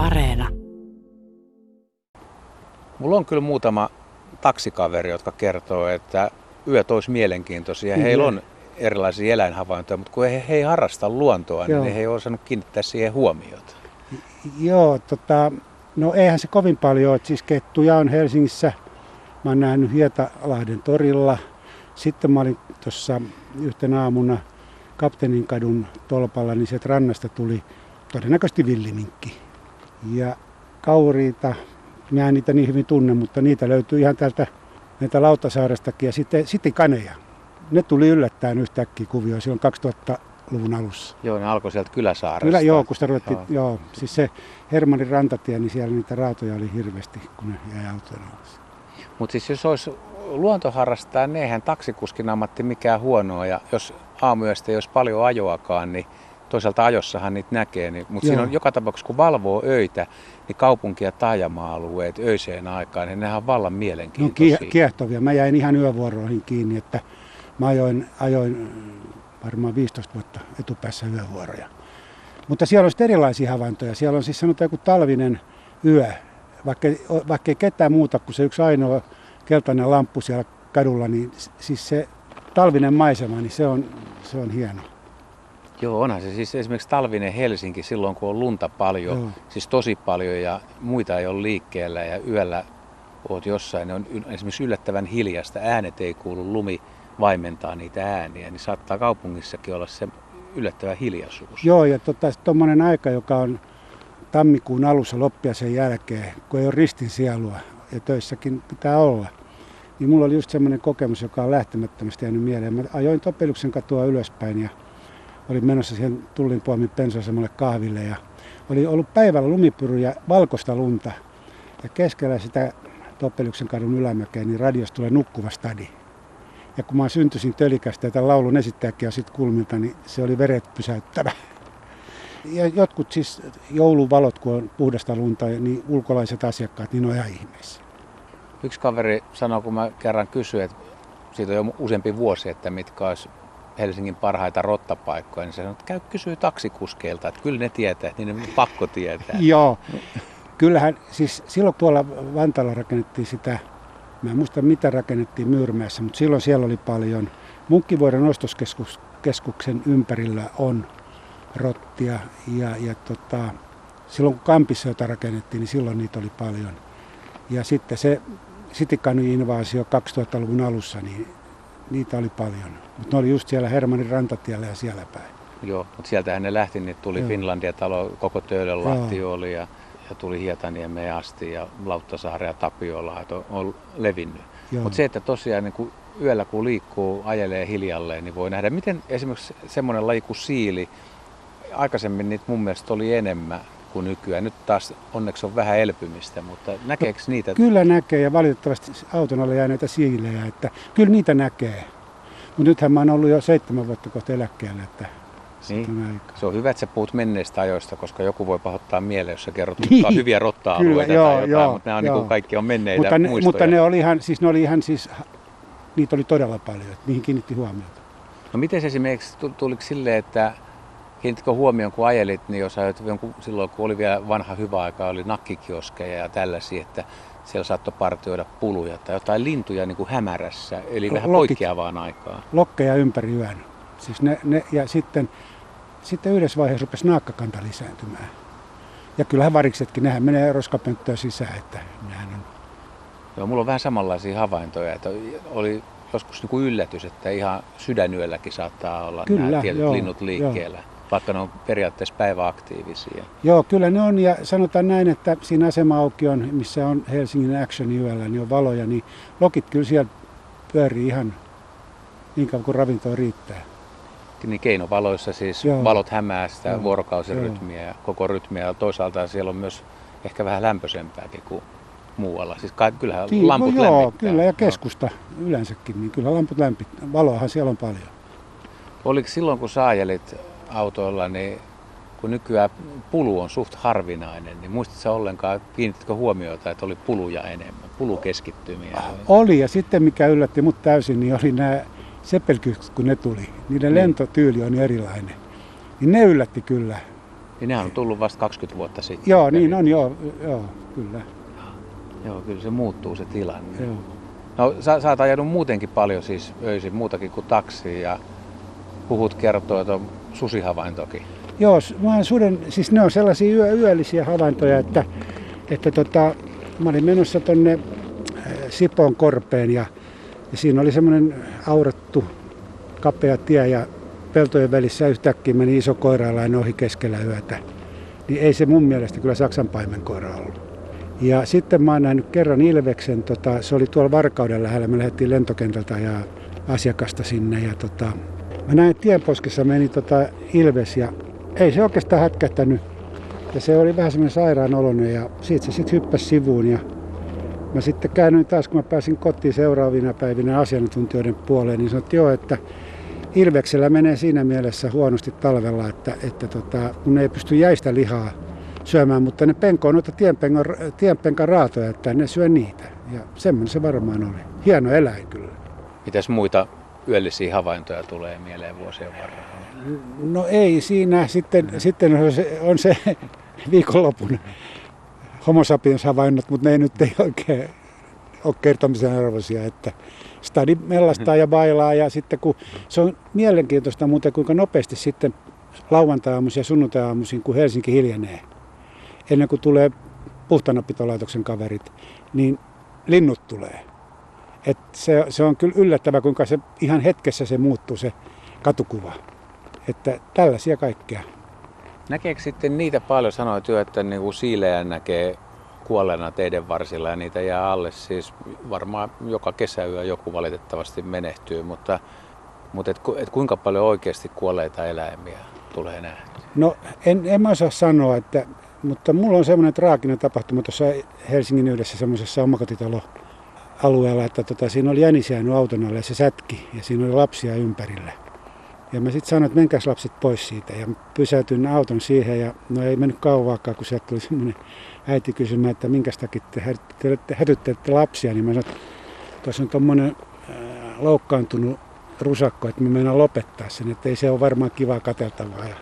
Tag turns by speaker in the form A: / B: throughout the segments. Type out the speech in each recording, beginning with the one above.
A: Areena.
B: Mulla on kyllä muutama taksikaveri, jotka kertoo, että yöt olisi mielenkiintoisia. Mm-hmm. Heillä on erilaisia eläinhavaintoja, mutta kun he, he ei harrasta luontoa, niin Joo. niin he ei osannut kiinnittää siihen huomiota.
C: Joo, tota, no eihän se kovin paljon ole. Siis kettuja on Helsingissä. Mä oon nähnyt Hietalahden torilla. Sitten mä olin tuossa yhtenä aamuna Kapteenin kadun tolpalla, niin sieltä rannasta tuli todennäköisesti villiminkki. Ja kauriita, mä en niitä niin hyvin tunne, mutta niitä löytyy ihan täältä näitä Lautasaarestakin. Ja sitten, sitten kaneja. Ne tuli yllättäen yhtäkkiä kuvioon silloin 2000-luvun alussa.
B: Joo, ne alkoi sieltä Kyläsaaresta.
C: Kyllä, joo, kun sitä ruvettiin, joo. joo. Siis se Hermanin rantatie, niin siellä niitä raatoja oli hirveästi, kun ne jäi autojen alas.
B: Mutta siis jos olisi luontoharrastaja, niin eihän taksikuskin ammatti mikään huonoa. Ja jos aamuyöstä ei olisi paljon ajoakaan, niin toisaalta ajossahan niitä näkee. Niin, mutta siinä on joka tapauksessa, kun valvoo öitä, niin kaupunki- ja taajama-alueet öiseen aikaan, niin nehän on vallan mielenkiintoisia.
C: No kiehtovia. Mä jäin ihan yövuoroihin kiinni, että mä ajoin, ajoin varmaan 15 vuotta etupäässä yövuoroja. Mutta siellä on erilaisia havaintoja. Siellä on siis sanotaan joku talvinen yö, vaikka, vaikka ei ketään muuta kuin se yksi ainoa keltainen lamppu siellä kadulla, niin siis se talvinen maisema, niin se on, se on hieno.
B: Joo, onhan se siis esimerkiksi talvinen Helsinki silloin, kun on lunta paljon, Joo. siis tosi paljon ja muita ei ole liikkeellä ja yöllä oot jossain, ne on esimerkiksi yllättävän hiljasta, äänet ei kuulu, lumi vaimentaa niitä ääniä, niin saattaa kaupungissakin olla se yllättävä hiljaisuus.
C: Joo, ja tuommoinen tota, aika, joka on tammikuun alussa loppia sen jälkeen, kun ei ole ristin sielua ja töissäkin pitää olla, niin mulla oli just semmoinen kokemus, joka on lähtemättömästi jäänyt mieleen. Mä ajoin Topeluksen katua ylöspäin ja olin menossa siihen Tullin puomin pensaasemalle kahville ja oli ollut päivällä lumipyry ja valkoista lunta. Ja keskellä sitä Toppelyksen kadun ylämäkeä, niin radiosta tulee nukkuva stadi. Ja kun mä syntyisin tölikästä ja tämän laulun esittäjäkin on sitten kulmilta, niin se oli veret pysäyttävä. Ja jotkut siis jouluvalot, kun on puhdasta lunta, niin ulkolaiset asiakkaat, niin on ihan ihmeessä.
B: Yksi kaveri sanoi, kun mä kerran kysyin, että siitä on jo useampi vuosi, että mitkä olisi Helsingin parhaita rottapaikkoja, niin se sanoi, että käy kysyy taksikuskeilta, että kyllä ne tietää, niin ne pakko tietää.
C: Joo, kyllähän siis silloin tuolla Vantaalla rakennettiin sitä, mä en muista mitä rakennettiin Myyrmäessä, mutta silloin siellä oli paljon. Munkkivuoren ostoskeskuksen ympärillä on rottia ja, ja tota, silloin kun Kampissa jota rakennettiin, niin silloin niitä oli paljon. Ja sitten se Sitikanu-invaasio 2000-luvun alussa, niin niitä oli paljon. Mutta ne oli just siellä Hermanin rantatiellä ja siellä päin.
B: Joo, mutta sieltähän ne lähti, niin tuli Joo. Finlandia-talo, koko Töölön lahti oli ja, ja tuli Hietaniemeen asti ja Lauttasaari ja Tapiola on, on levinnyt. Mutta se, että tosiaan niin kun yöllä kun liikkuu, ajelee hiljalleen, niin voi nähdä, miten esimerkiksi semmoinen laji kuin siili, aikaisemmin niitä mun mielestä oli enemmän, kuin nykyään. Nyt taas onneksi on vähän elpymistä, mutta näkeekö no, niitä?
C: Kyllä näkee ja valitettavasti auton alle jää näitä siilejä, että kyllä niitä näkee. Mutta nythän mä oon ollut jo seitsemän vuotta kohta eläkkeellä, että
B: niin. Se on hyvä, että sä puhut menneistä ajoista, koska joku voi pahoittaa mieleen, jos sä kerrot niin. hyviä rotta-alueita joo, tai jotain, joo, mutta nämä on niin kaikki on menneitä
C: mutta
B: ne, muistoja.
C: Mutta ne oli ihan, siis ne oli ihan siis, niitä oli todella paljon, että niihin kiinnitti huomiota.
B: No miten esimerkiksi tuliko silleen, että Kiinnitkö huomioon, kun ajelit, niin jos ajat silloin kun oli vielä vanha hyvä aika, oli nakkikioskeja ja tällaisia, että siellä saattoi partioida puluja tai jotain lintuja niin kuin hämärässä, eli vähän poikkeavaan aikaan.
C: Lokkeja ympäri yön. Siis ne, ne, ja sitten, sitten yhdessä vaiheessa rupesi naakkakanta lisääntymään. Ja kyllähän variksetkin, nehän menee roskapönttöön sisään, että nehän on...
B: Joo, mulla on vähän samanlaisia havaintoja, että oli joskus niin kuin yllätys, että ihan sydänyölläkin saattaa olla Kyllä, nämä tietyt joo, linnut liikkeellä. Joo vaikka ne on periaatteessa päiväaktiivisia.
C: Joo, kyllä ne on ja sanotaan näin, että siinä on, missä on Helsingin Action yöllä, niin on valoja, niin lokit kyllä siellä pyörii ihan niin kauan kuin ravintoa riittää.
B: Niin keinovaloissa siis Joo. valot hämää sitä Joo. vuorokausirytmiä ja koko rytmiä ja toisaalta siellä on myös ehkä vähän lämpöisempääkin kuin muualla. Siis kyllähän niin, lamput no joo,
C: lämmittää. kyllä ja keskusta no. yleensäkin, niin kyllä lamput lämpittää. Valoahan siellä on paljon.
B: Oliko silloin kun saajelit autoilla, niin kun nykyään pulu on suht harvinainen, niin muistatko ollenkaan, kiinnittäkö huomiota, että oli puluja enemmän, pulukeskittymiä?
C: Oli, ja sitten mikä yllätti mut täysin, niin oli nämä sepelkyks, kun ne tuli. Niiden niin. lentotyyli on erilainen. Niin ne yllätti kyllä.
B: Niin nehän on tullut vasta 20 vuotta sitten.
C: Joo, niin on, joo, joo kyllä.
B: Joo, kyllä se muuttuu se tilanne.
C: Joo.
B: No sä, sä oot ajanut muutenkin paljon siis öisin, muutakin kuin taksiin ja puhut kertoo, että on susihavaintokin.
C: Joo, oon suden, siis ne on sellaisia yö, yöllisiä havaintoja, että, että tota, mä olin menossa tonne Sipon korpeen ja, ja siinä oli semmoinen aurattu kapea tie ja peltojen välissä yhtäkkiä meni iso koiraalainen ohi keskellä yötä. Niin ei se mun mielestä kyllä Saksan paimenkoira ollut. Ja sitten mä oon nähnyt kerran Ilveksen, tota, se oli tuolla Varkauden lähellä, me lähdettiin lentokentältä ja asiakasta sinne ja tota, mä näin tienposkessa meni tota Ilves ja ei se oikeastaan hätkähtänyt. Ja se oli vähän semmoinen sairaan oloinen ja siitä se sitten hyppäsi sivuun ja mä sitten käännyin taas, kun mä pääsin kotiin seuraavina päivinä asiantuntijoiden puoleen, niin sanottiin joo, että Ilveksellä menee siinä mielessä huonosti talvella, että, että tota, kun ei pysty jäistä lihaa syömään, mutta ne penkoo noita tienpenkan, tienpenkan raatoja, että ne syö niitä. Ja semmoinen se varmaan oli. Hieno eläin kyllä.
B: Mitäs muita yöllisiä havaintoja tulee mieleen vuosien varrella?
C: No ei siinä. Sitten, mm. sitten on, se, on se viikonlopun homo sapiens havainnot, mutta ne ei nyt ei oikein ole kertomisen arvoisia. Että stadi mellastaa ja bailaa ja sitten kun se on mielenkiintoista muuten kuinka nopeasti sitten lauantai ja sunnuntai kun Helsinki hiljenee, ennen kuin tulee puhtanapitolaitoksen kaverit, niin linnut tulee. Et se, se on kyllä yllättävää, kuinka se ihan hetkessä se muuttuu se katukuva. Että tällaisia kaikkea.
B: Näkeekö sitten niitä paljon, sanoit jo, että niin kuin siilejä näkee kuolleena teidän varsilla ja niitä jää alle. Siis varmaan joka kesäyö joku valitettavasti menehtyy, mutta, mutta et, et kuinka paljon oikeasti kuolleita eläimiä tulee nähty?
C: No en, en mä osaa sanoa, että, mutta mulla on semmoinen traaginen tapahtuma tuossa Helsingin yhdessä semmoisessa omakotitalo alueella, että tota, siinä oli jänis jäänyt auton alle ja se sätki ja siinä oli lapsia ympärillä. Ja mä sitten sanoin, että menkääs lapset pois siitä. Ja pysäytyin auton siihen ja no ei mennyt kauaakaan, kun sieltä tuli semmoinen äiti kysymään, että minkä takia te hätyttelette lapsia. Niin mä sanoin, että tuossa on tuommoinen äh, loukkaantunut rusakko, että me mennään lopettaa sen, että ei se ole varmaan kiva kateltavaa. Ja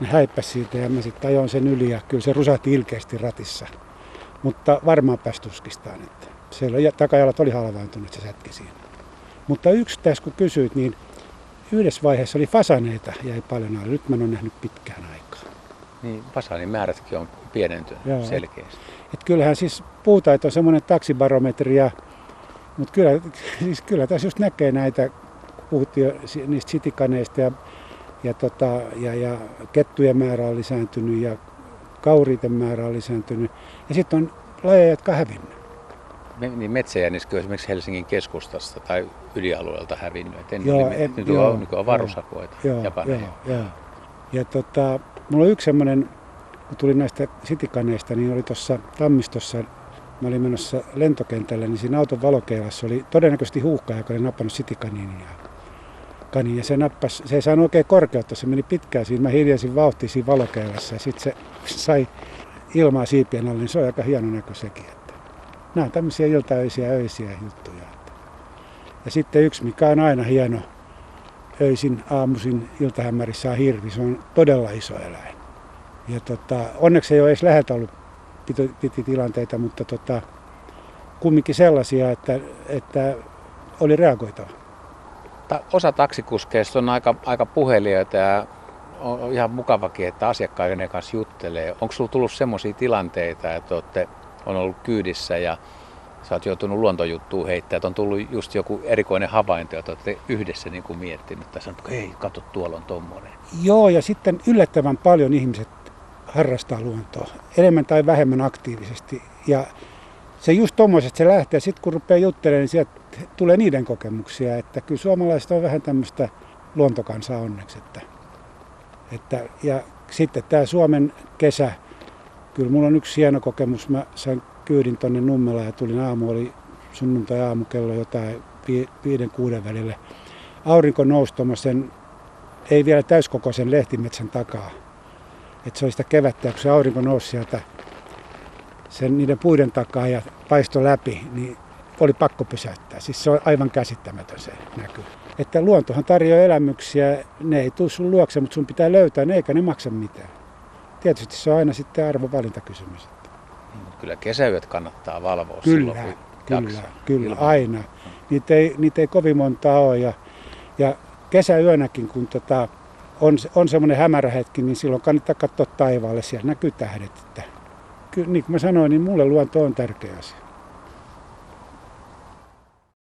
C: ne häippäs siitä ja mä sitten ajoin sen yli ja kyllä se rusahti ilkeästi ratissa. Mutta varmaan pääsi tuskistaan, että siellä takajalat oli halvaantunut se sätki siinä. Mutta yksi tässä kun kysyit, niin yhdessä vaiheessa oli fasaneita jäi paljon alle. Nyt mä en ole nähnyt pitkään aikaa.
B: Niin, fasanin määrätkin on pienentynyt Joo, selkeästi.
C: Et, et kyllähän siis puhutaan, että on semmoinen taksibarometri, ja, mutta kyllä, siis kyllä tässä just näkee näitä, puhuttiin niistä sitikaneista ja, ja, tota, ja, ja kettujen määrä on lisääntynyt ja kauriiden määrä on lisääntynyt. Ja sitten on lajeja, jotka hävinnyt
B: niin metsäjäniskö esimerkiksi Helsingin keskustasta tai ylialueelta hävinnyt. En, joo, niin, en, nyt joo, on, on varusakoita joo, japaneja.
C: Joo, joo. Ja tota, mulla on yksi semmoinen, kun tuli näistä sitikaneista, niin oli tuossa Tammistossa, mä olin menossa lentokentälle, niin siinä auton valokeilassa oli todennäköisesti huuhka, joka oli nappannut sitikaniin. Ja, kanin, ja se, nappas, se ei saanut oikein korkeutta, se meni pitkään siinä. Mä hiljasin vauhtia siinä valokeilassa ja sitten se sai ilmaa siipien alle, niin se on aika hieno näkö sekin nämä on tämmöisiä iltaöisiä öisiä juttuja. Ja sitten yksi, mikä on aina hieno, öisin, aamuisin, iltahämärissä on hirvi. Se on todella iso eläin. Ja tota, onneksi ei ole edes läheltä ollut piti, piti tilanteita, mutta tota, kumminkin sellaisia, että, että oli reagoitava.
B: Osa taksikuskeista on aika, aika puhelijoita ja on ihan mukavakin, että asiakkaiden kanssa juttelee. Onko sinulla tullut sellaisia tilanteita, että olette on ollut kyydissä ja sä oot joutunut luontojuttuun heittää, että on tullut just joku erikoinen havainto, jota olette yhdessä niin kuin miettinyt tai että hei, katso, tuolla on tommonen.
C: Joo, ja sitten yllättävän paljon ihmiset harrastaa luontoa, enemmän tai vähemmän aktiivisesti. Ja se just tuommoiset se lähtee, sitten kun rupeaa juttelemaan, niin sieltä tulee niiden kokemuksia, että kyllä suomalaiset on vähän tämmöistä luontokansaa onneksi. Että, että, ja sitten tämä Suomen kesä, kyllä mulla on yksi hieno kokemus. Mä sain kyydin tonne Nummela ja tulin aamu, oli sunnuntai kello jotain viiden kuuden välille. Aurinko nousi sen, ei vielä täyskokoisen lehtimetsän takaa. Et se oli sitä kevättä kun se aurinko nousi sieltä sen, niiden puiden takaa ja paisto läpi, niin oli pakko pysäyttää. Siis se on aivan käsittämätön se näky. Että luontohan tarjoaa elämyksiä, ne ei tule sun luokse, mutta sun pitää löytää ne, eikä ne maksa mitään. Tietysti se on aina sitten arvovalintakysymys.
B: Kyllä kesäyöt kannattaa valvoa
C: kyllä,
B: silloin, kun
C: Kyllä,
B: jaksaa.
C: kyllä
B: Ilman-
C: aina. Niitä ei, niitä ei kovin monta ole. Ja, ja kesäyönäkin, kun tota, on, on semmoinen hämärä hetki, niin silloin kannattaa katsoa taivaalle. Siellä näkyy tähdet. Että, kyllä, niin kuin mä sanoin, niin mulle luonto on tärkeä asia.